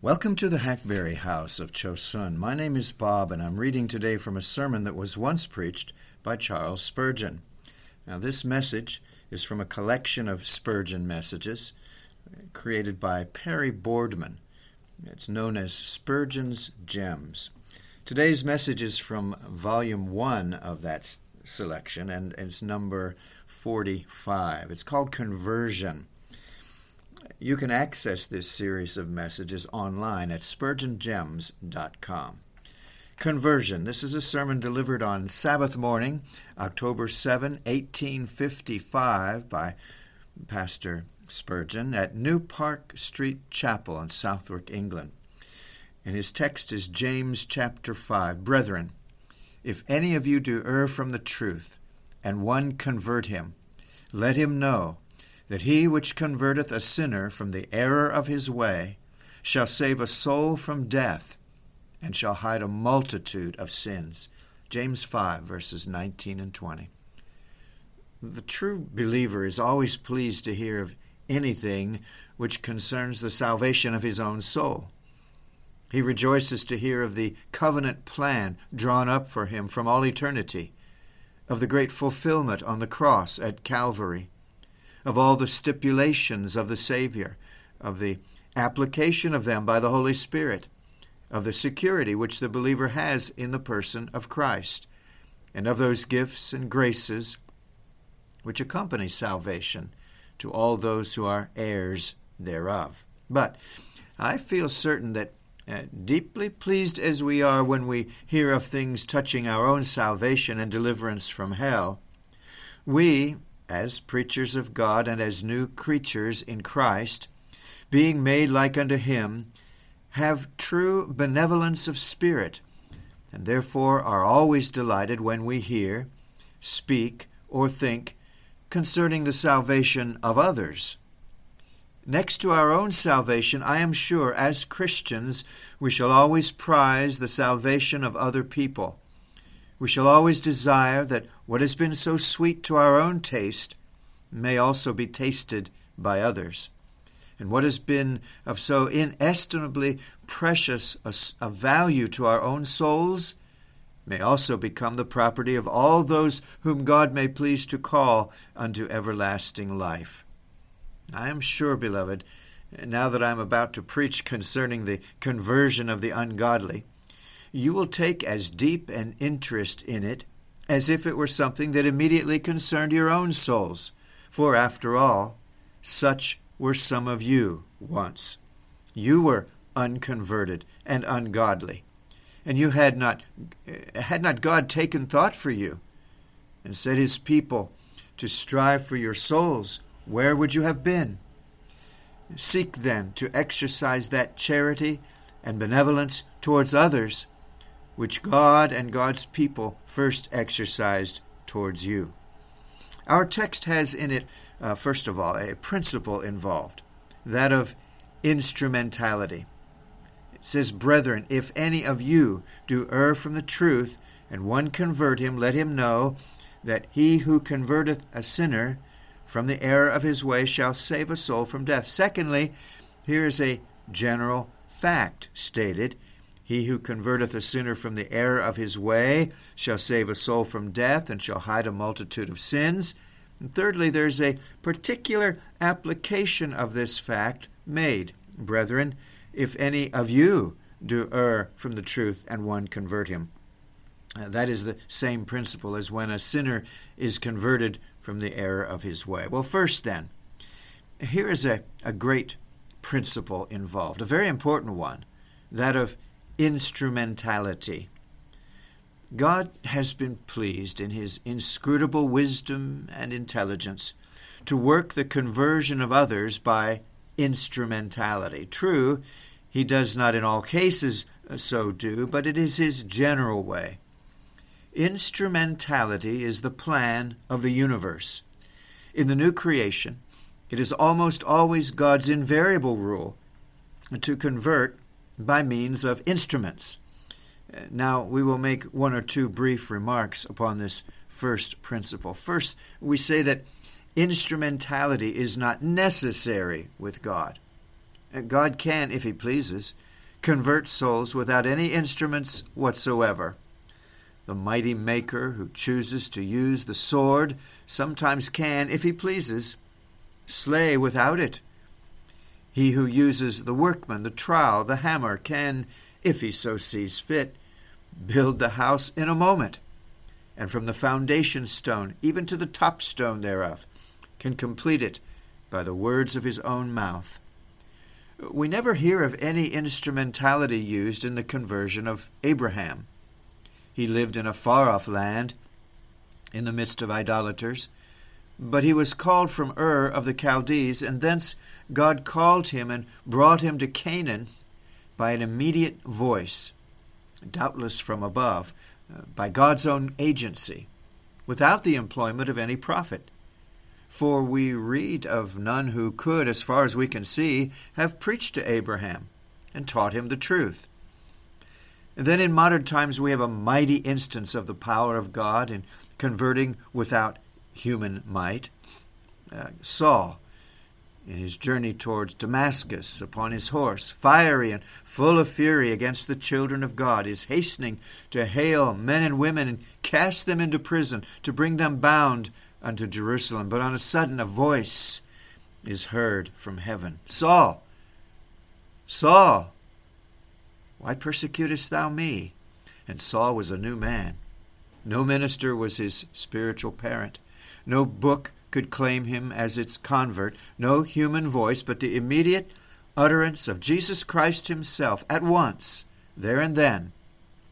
Welcome to the Hackberry House of Chosun. My name is Bob, and I'm reading today from a sermon that was once preached by Charles Spurgeon. Now, this message is from a collection of Spurgeon messages created by Perry Boardman. It's known as Spurgeon's Gems. Today's message is from volume one of that selection, and it's number 45. It's called Conversion. You can access this series of messages online at spurgeongems.com. Conversion. This is a sermon delivered on Sabbath morning, October 7, 1855, by Pastor Spurgeon at New Park Street Chapel in Southwark, England. And his text is James chapter 5. Brethren, if any of you do err from the truth, and one convert him, let him know that he which converteth a sinner from the error of his way shall save a soul from death and shall hide a multitude of sins. James 5, verses 19 and 20. The true believer is always pleased to hear of anything which concerns the salvation of his own soul. He rejoices to hear of the covenant plan drawn up for him from all eternity, of the great fulfillment on the cross at Calvary, of all the stipulations of the Savior, of the application of them by the Holy Spirit, of the security which the believer has in the person of Christ, and of those gifts and graces which accompany salvation to all those who are heirs thereof. But I feel certain that uh, deeply pleased as we are when we hear of things touching our own salvation and deliverance from hell, we, as preachers of God and as new creatures in Christ, being made like unto Him, have true benevolence of spirit, and therefore are always delighted when we hear, speak, or think concerning the salvation of others. Next to our own salvation, I am sure, as Christians, we shall always prize the salvation of other people. We shall always desire that what has been so sweet to our own taste may also be tasted by others. And what has been of so inestimably precious a, a, value to our own souls may also become the property of all those whom God may please to call unto everlasting life. I am sure, beloved, now that I am about to preach concerning the conversion of the ungodly, you will take as deep an interest in it as if it were something that immediately concerned your own souls. For after all, such were some of you once. You were unconverted and ungodly, and you had not had not God taken thought for you and set his people to strive for your souls, where would you have been? Seek then to exercise that charity and benevolence towards others which God and God's people first exercised towards you. Our text has in it, uh, first of all, a principle involved, that of instrumentality. It says, Brethren, if any of you do err from the truth, and one convert him, let him know that he who converteth a sinner from the error of his way shall save a soul from death. Secondly, here is a general fact stated He who converteth a sinner from the error of his way shall save a soul from death and shall hide a multitude of sins. And thirdly, there's a particular application of this fact made. Brethren, if any of you do err from the truth and one convert him. Uh, that is the same principle as when a sinner is converted from the error of his way. Well, first, then, here is a, a great principle involved, a very important one, that of instrumentality. God has been pleased in his inscrutable wisdom and intelligence to work the conversion of others by instrumentality. True, he does not in all cases so do, but it is his general way. Instrumentality is the plan of the universe. In the new creation, it is almost always God's invariable rule to convert by means of instruments. Uh, now, we will make one or two brief remarks upon this first principle. First, we say that instrumentality is not necessary with God. Uh, God can, if He pleases, convert souls without any instruments whatsoever. The mighty Maker who chooses to use the sword sometimes can, if he pleases, slay without it. He who uses the workman, the trowel, the hammer, can, if he so sees fit, build the house in a moment, and from the foundation stone even to the top stone thereof, can complete it by the words of his own mouth. We never hear of any instrumentality used in the conversion of Abraham. He lived in a far off land, in the midst of idolaters, but he was called from Ur of the Chaldees, and thence God called him and brought him to Canaan by an immediate voice, doubtless from above, uh, by God's own agency, without the employment of any prophet. For we read of none who could, as far as we can see, have preached to Abraham and taught him the truth. And then in modern times we have a mighty instance of the power of God in converting without human might. Uh, Saul, in his journey towards Damascus upon his horse, fiery and full of fury against the children of God, is hastening to hail men and women and cast them into prison, to bring them bound unto Jerusalem. But on a sudden a voice is heard from heaven Saul, Saul, why persecutest thou me? And Saul was a new man. No minister was his spiritual parent. No book could claim him as its convert. No human voice, but the immediate utterance of Jesus Christ himself at once, there and then,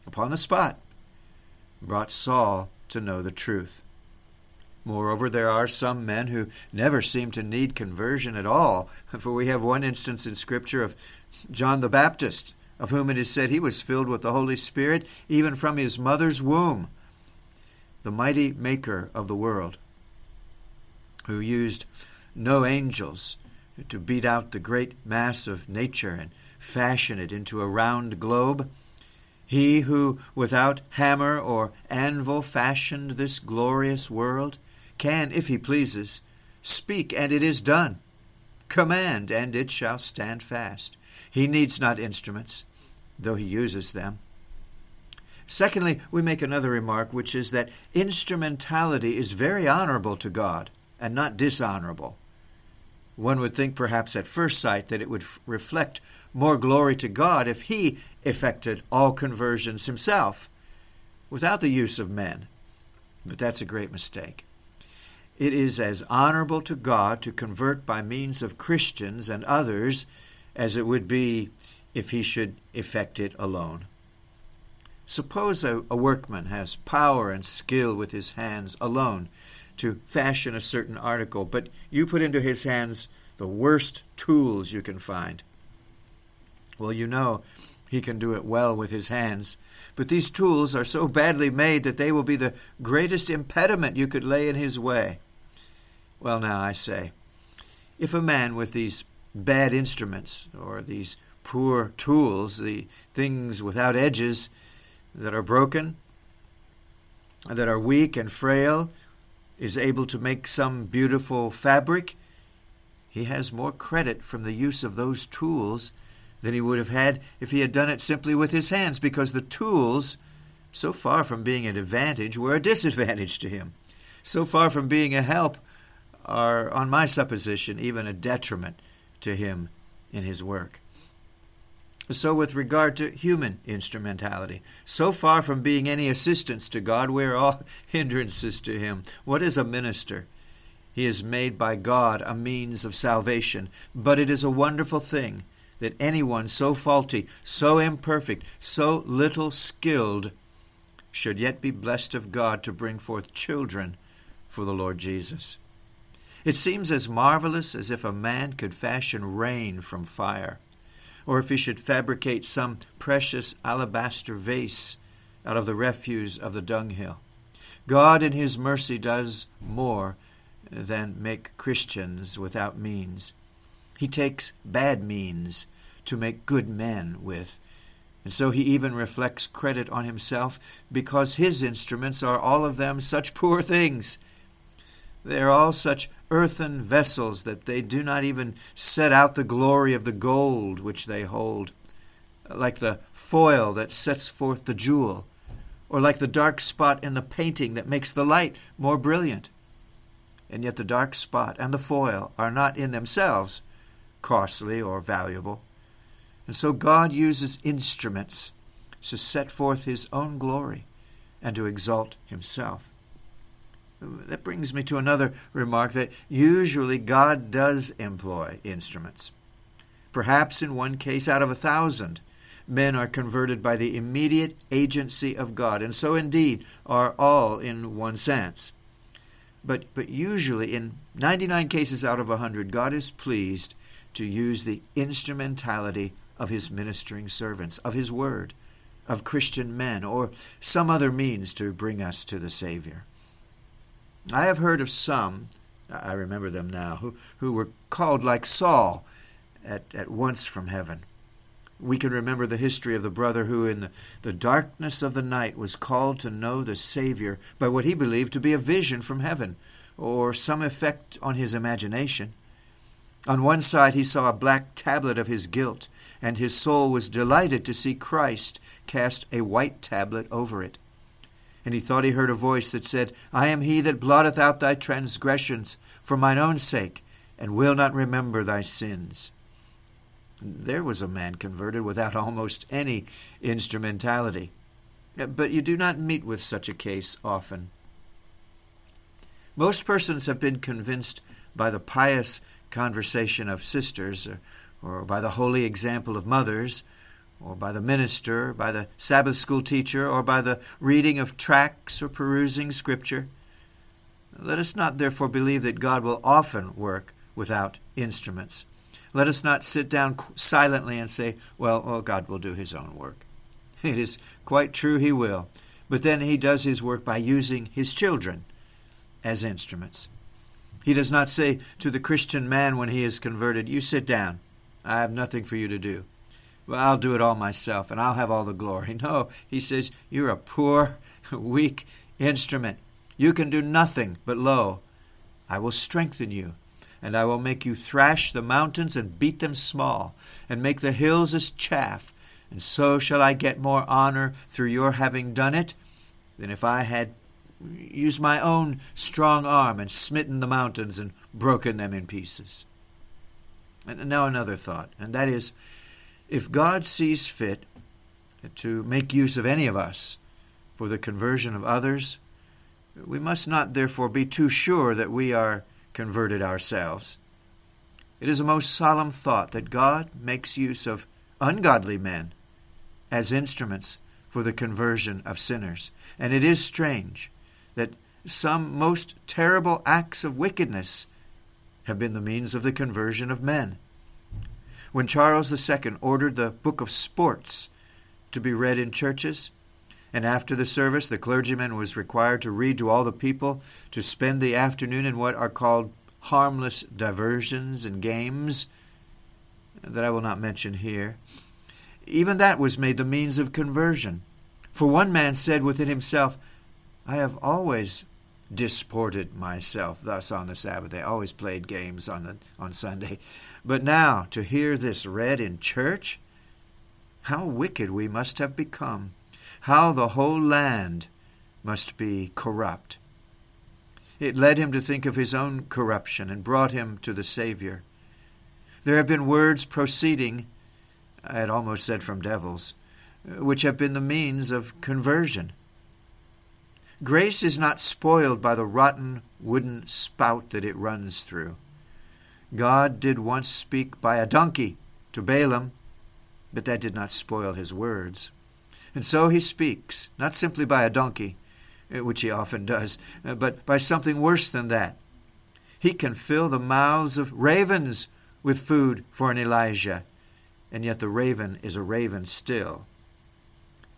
upon the spot, brought Saul to know the truth. Moreover, there are some men who never seem to need conversion at all, for we have one instance in Scripture of John the Baptist, of whom it is said he was filled with the Holy Spirit even from his mother's womb. The mighty Maker of the world, who used no angels to beat out the great mass of nature and fashion it into a round globe, he who without hammer or anvil fashioned this glorious world, can, if he pleases, speak, and it is done. Command, and it shall stand fast. He needs not instruments, though he uses them. Secondly, we make another remark, which is that instrumentality is very honorable to God and not dishonorable. One would think, perhaps at first sight, that it would f- reflect more glory to God if He effected all conversions Himself without the use of men. But that's a great mistake. It is as honorable to God to convert by means of Christians and others as it would be if he should effect it alone. Suppose a, a, workman has power and skill with his hands alone to fashion a certain article, but you put into his hands the worst tools you can find. Well, you know he can do it well with his hands, but these tools are so badly made that they will be the greatest impediment you could lay in his way. Well, now I say, if a man with these bad instruments or these poor tools, the things without edges that are broken, that are weak and frail, is able to make some beautiful fabric, he has more credit from the use of those tools than he would have had if he had done it simply with his hands, because the tools, so far from being an advantage, were a disadvantage to him. So far from being a help, are, on my supposition, even a detriment to him in his work. So, with regard to human instrumentality, so far from being any assistance to God, we are all hindrances to Him. What is a minister? He is made by God a means of salvation, but it is a wonderful thing that anyone so faulty, so imperfect, so little skilled should yet be blessed of God to bring forth children for the Lord Jesus. It seems as marvelous as if a man could fashion rain from fire, or if he should fabricate some precious alabaster vase out of the refuse of the dunghill. God in his mercy does more than make Christians without means. He takes bad means to make good men with. And so he even reflects credit on himself because his instruments are all of them such poor things. They are all such earthen vessels that they do not even set out the glory of the gold which they hold. like the foil that sets forth the jewel, or like the dark spot in the painting that makes the light more brilliant. And yet the dark spot and the foil are not in themselves costly or valuable. And so God uses instruments to set forth his own glory and to exalt himself. That brings me to another remark that usually God does employ instruments. Perhaps in one case out of a thousand, men are converted by the immediate agency of God, and so indeed are all in one sense. But, but usually, in 99 cases out of 100, God is pleased to use the instrumentality of his ministering servants, of his word, of Christian men, or some other means to bring us to the Savior. I have heard of some, I remember them now, who, who were called like Saul at, at once from heaven. We can remember the history of the brother who, in the, the darkness of the night, was called to know the Savior by what he believed to be a vision from heaven, or some effect on his imagination. On one side, he saw a black tablet of his guilt, and his soul was delighted to see Christ cast a white tablet over it. And he thought he heard a voice that said, I am he that blotteth out thy transgressions for mine own sake, and will not remember thy sins. There was a man converted without almost any instrumentality. Uh, but you do not meet with such a case often. Most persons have been convinced by the pious conversation of sisters, or, or by the holy example of mothers, or by the minister, by the Sabbath school teacher, or by the reading of tracts or perusing scripture. Let us not therefore believe that God will often work without instruments. Let us not sit down silently and say, well, well, God will do his own work. It is quite true he will, but then he does his work by using his children as instruments. He does not say to the Christian man when he is converted, You sit down. I have nothing for you to do. Well, I'll do it all myself and I'll have all the glory. No, he says, You're a poor, weak instrument. You can do nothing, but lo, I will strengthen you, and I will make you thrash the mountains and beat them small, and make the hills as chaff. And so shall I get more honor through your having done it than if I had used my own strong arm and smitten the mountains and broken them in pieces. And now another thought, and that is if God sees fit to make use of any of us for the conversion of others, we must not therefore be too sure that we are converted ourselves. It is a most solemn thought that God makes use of ungodly men as instruments for the conversion of sinners. And it is strange that some most terrible acts of wickedness have been the means of the conversion of men. When Charles II ordered the Book of Sports to be read in churches, and after the service the clergyman was required to read to all the people to spend the afternoon in what are called harmless diversions and games that I will not mention here. Even that was made the means of conversion. For one man said within himself, I have always disported myself thus on the Sabbath day. I always played games on the on Sunday. But now to hear this read in church, how wicked we must have become. How the whole land must be corrupt. It led him to think of his own corruption and brought him to the Savior. There have been words proceeding, I had almost said from devils, which have been the means of conversion. Grace is not spoiled by the rotten wooden spout that it runs through. God did once speak by a donkey to Balaam, but that did not spoil his words. And so he speaks, not simply by a donkey, eh, which he often does, eh, but by something worse than that. He can fill the mouths of ravens with food for an Elijah, and yet the raven is a raven still.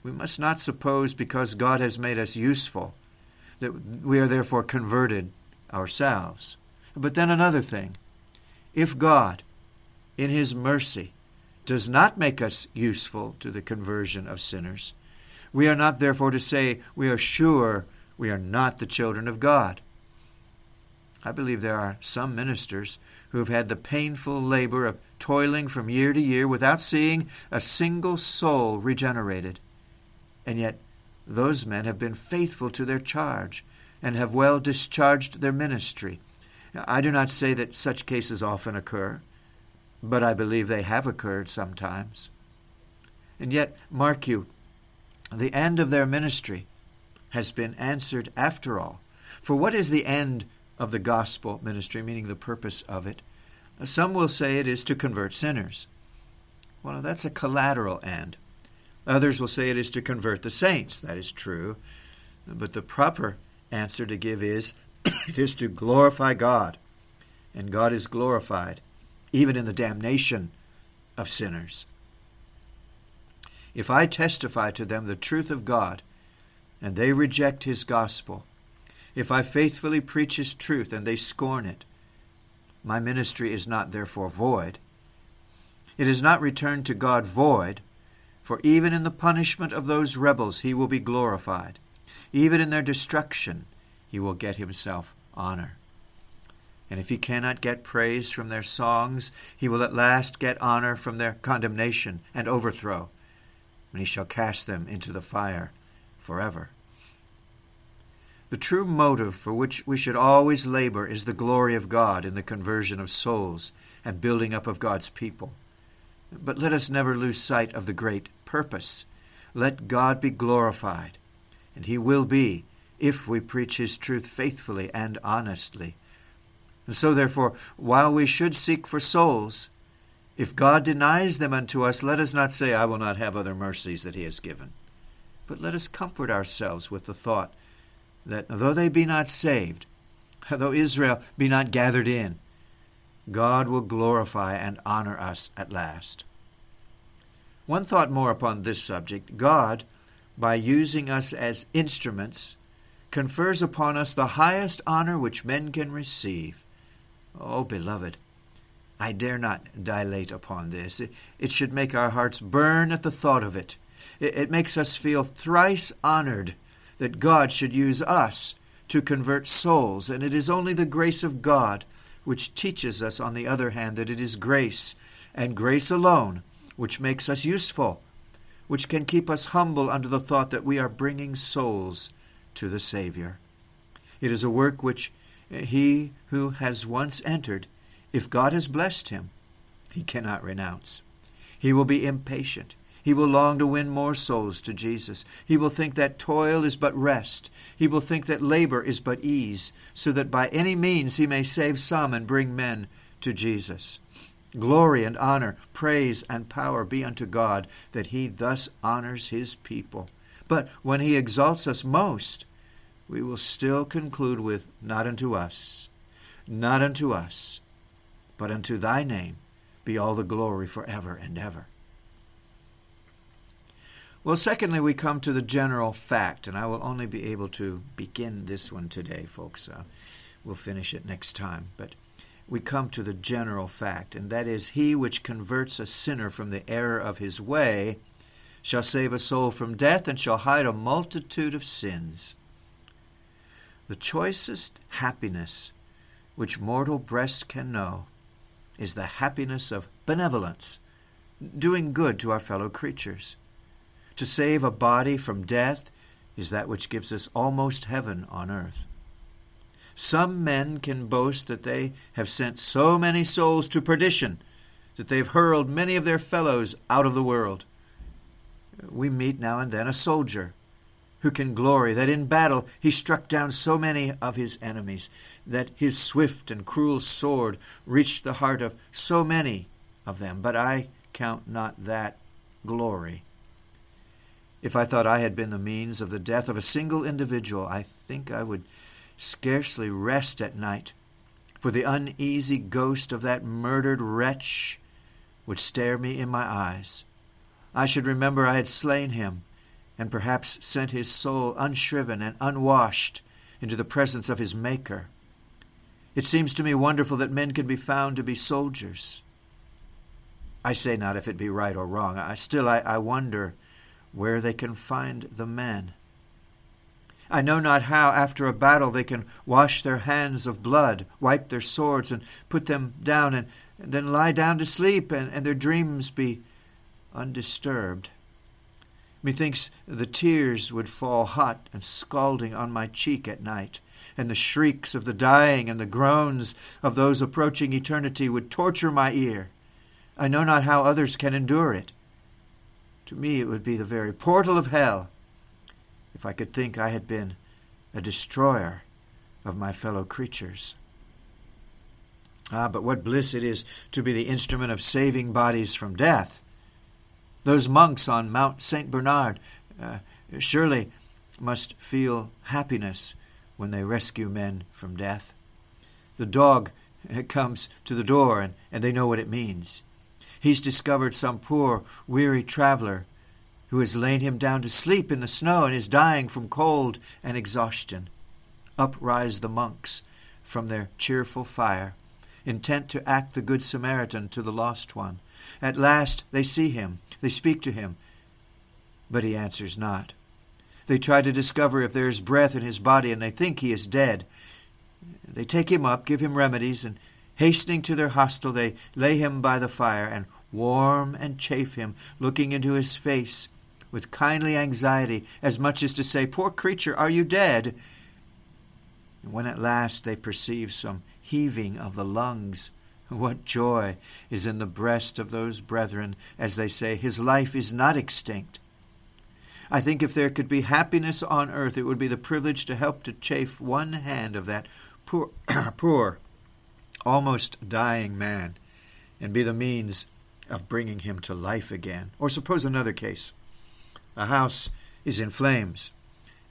We must not suppose because God has made us useful that we are therefore converted ourselves. But then another thing if God, in His mercy, does not make us useful to the conversion of sinners, we are not therefore to say we are sure we are not the children of God. I believe there are some ministers who have had the painful labor of toiling from year to year without seeing a single soul regenerated. And yet those men have been faithful to their charge and have well discharged their ministry. I do not say that such cases often occur, but I believe they have occurred sometimes. And yet, mark you, the end of their ministry has been answered after all. For what is the end of the gospel ministry, meaning the purpose of it? Some will say it is to convert sinners. Well, that's a collateral end. Others will say it is to convert the saints. That is true. But the proper answer to give is it is to glorify God. And God is glorified even in the damnation of sinners. If I testify to them the truth of God, and they reject his gospel, if I faithfully preach his truth and they scorn it, my ministry is not therefore void. It is not returned to God void, for even in the punishment of those rebels he will be glorified. Even in their destruction he will get himself honor. And if he cannot get praise from their songs, he will at last get honor from their condemnation and overthrow, when he shall cast them into the fire forever. The true motive for which we should always labor is the glory of God in the conversion of souls and building up of God's people. But let us never lose sight of the great purpose. Let God be glorified, and He will be if we preach His truth faithfully and honestly. And so, therefore, while we should seek for souls, if God denies them unto us, let us not say, I will not have other mercies that He has given. But let us comfort ourselves with the thought that though they be not saved, though Israel be not gathered in, God will glorify and honor us at last. One thought more upon this subject God, by using us as instruments, confers upon us the highest honor which men can receive. Oh, beloved, I dare not dilate upon this. It, should make our hearts burn at the thought of it. It makes us feel thrice honored that God should use us to convert souls, and it is only the grace of God which teaches us, on the other hand, that it is grace, and grace alone, which makes us useful, which can keep us humble under the thought that we are bringing souls to the Savior. It is a work which he who has once entered, if God has blessed him, he cannot renounce. He will be impatient. He will long to win more souls to Jesus. He will think that toil is but rest. He will think that labor is but ease, so that by any means he may save some and bring men to Jesus. Glory and honor, praise and power be unto God, that he thus honors his people. But when he exalts us most, we will still conclude with, Not unto us, not unto us, but unto thy name be all the glory forever and ever. Well, secondly, we come to the general fact, and I will only be able to begin this one today, folks. Uh, we'll finish it next time. But we come to the general fact, and that is He which converts a sinner from the error of his way shall save a soul from death and shall hide a multitude of sins. The choicest happiness which mortal breast can know is the happiness of benevolence, doing good to our fellow creatures. To save a body from death is that which gives us almost heaven on earth. Some men can boast that they have sent so many souls to perdition that they have hurled many of their fellows out of the world. We meet now and then a soldier who can glory that in battle he struck down so many of his enemies, that his swift and cruel sword reached the heart of so many of them. But I count not that glory. If I thought I had been the means of the death of a single individual, I think I would scarcely rest at night, for the uneasy ghost of that murdered wretch would stare me in my eyes. I should remember I had slain him and perhaps sent his soul unshriven and unwashed into the presence of his Maker. It seems to me wonderful that men can be found to be soldiers. I say not if it be right or wrong. I still I, I wonder where they can find the men. I know not how, after a battle, they can wash their hands of blood, wipe their swords, and put them down and and then lie down to sleep, and, and their dreams be undisturbed. Methinks the tears would fall hot and scalding on my cheek at night, and the shrieks of the dying and the groans of those approaching eternity would torture my ear. I know not how others can endure it. To me, it would be the very portal of hell if I could think I had been a destroyer of my fellow creatures. Ah, but what bliss it is to be the instrument of saving bodies from death. Those monks on Mount St. Bernard uh, surely must feel happiness when they rescue men from death. The dog comes to the door and, and they know what it means. He's discovered some poor, weary traveler who has lain him down to sleep in the snow and is dying from cold and exhaustion. Up rise the monks from their cheerful fire intent to act the Good Samaritan to the lost one. At last they see him, they speak to him, but he answers not. They try to discover if there is breath in his body, and they think he is dead. They take him up, give him remedies, and hastening to their hostel, they lay him by the fire, and warm and chafe him, looking into his face with kindly anxiety, as much as to say, Poor creature, are you dead? And when at last they perceive some heaving of the lungs. What joy is in the breast of those brethren as they say, His life is not extinct. I think if there could be happiness on earth, it would be the privilege to help to chafe one hand of that poor, poor, almost dying man, and be the means of bringing him to life again. Or suppose another case. A house is in flames.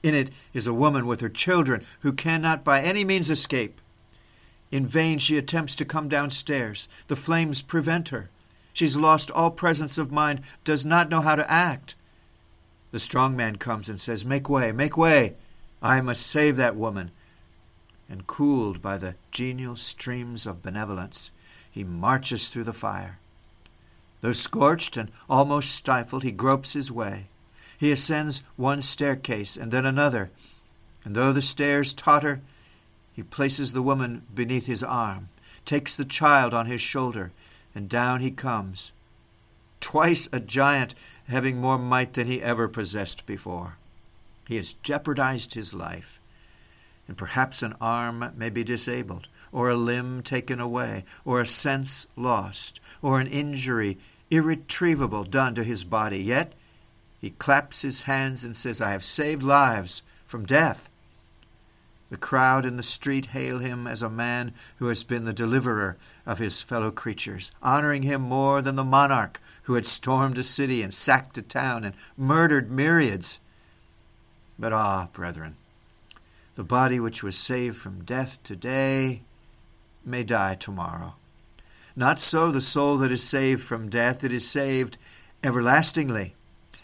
In it is a woman with her children who cannot by any means escape. In vain she attempts to come downstairs. The flames prevent her. She's lost all presence of mind, does not know how to act. The strong man comes and says, Make way, make way. I must save that woman. And cooled by the genial streams of benevolence, he marches through the fire. Though scorched and almost stifled, he gropes his way. He ascends one staircase and then another, and though the stairs totter, he places the woman beneath his arm, takes the child on his shoulder, and down he comes. Twice a giant, having more might than he ever possessed before. He has jeopardized his life, and perhaps an arm may be disabled, or a limb taken away, or a sense lost, or an injury irretrievable done to his body. Yet he claps his hands and says, I have saved lives from death. The crowd in the street hail him as a man who has been the deliverer of his fellow creatures, honoring him more than the monarch who had stormed a city and sacked a town and murdered myriads. But ah, brethren, the body which was saved from death today may die tomorrow. Not so the soul that is saved from death, it is saved everlastingly.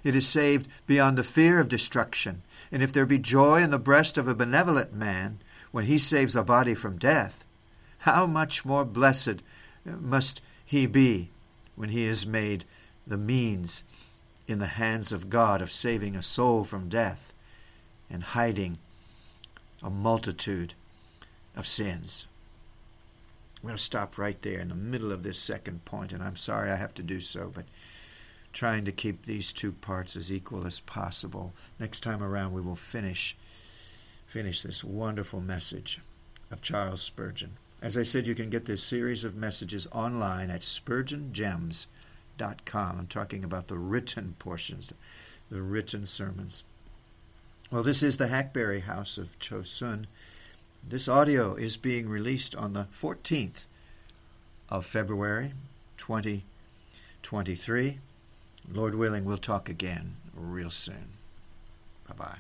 It is saved beyond the fear of destruction. And if there be joy in the breast of a benevolent man when he saves a body from death, how much more blessed must he be when he is made the means in the hands of God of saving a soul from death and hiding a multitude of sins. I'm going to stop right there in the middle of this second point, and I'm sorry I have to do so, but trying to keep these two parts as equal as possible. Next time around, we will finish finish this wonderful message of Charles Spurgeon. As I said, you can get this series of messages online at spurgeongems.com. I'm talking about the written portions, the written sermons. Well, this is the Hackberry House of Chosun. This audio is being released on the 14th of February, 2023. Lord willing, we'll talk again real soon. Bye bye.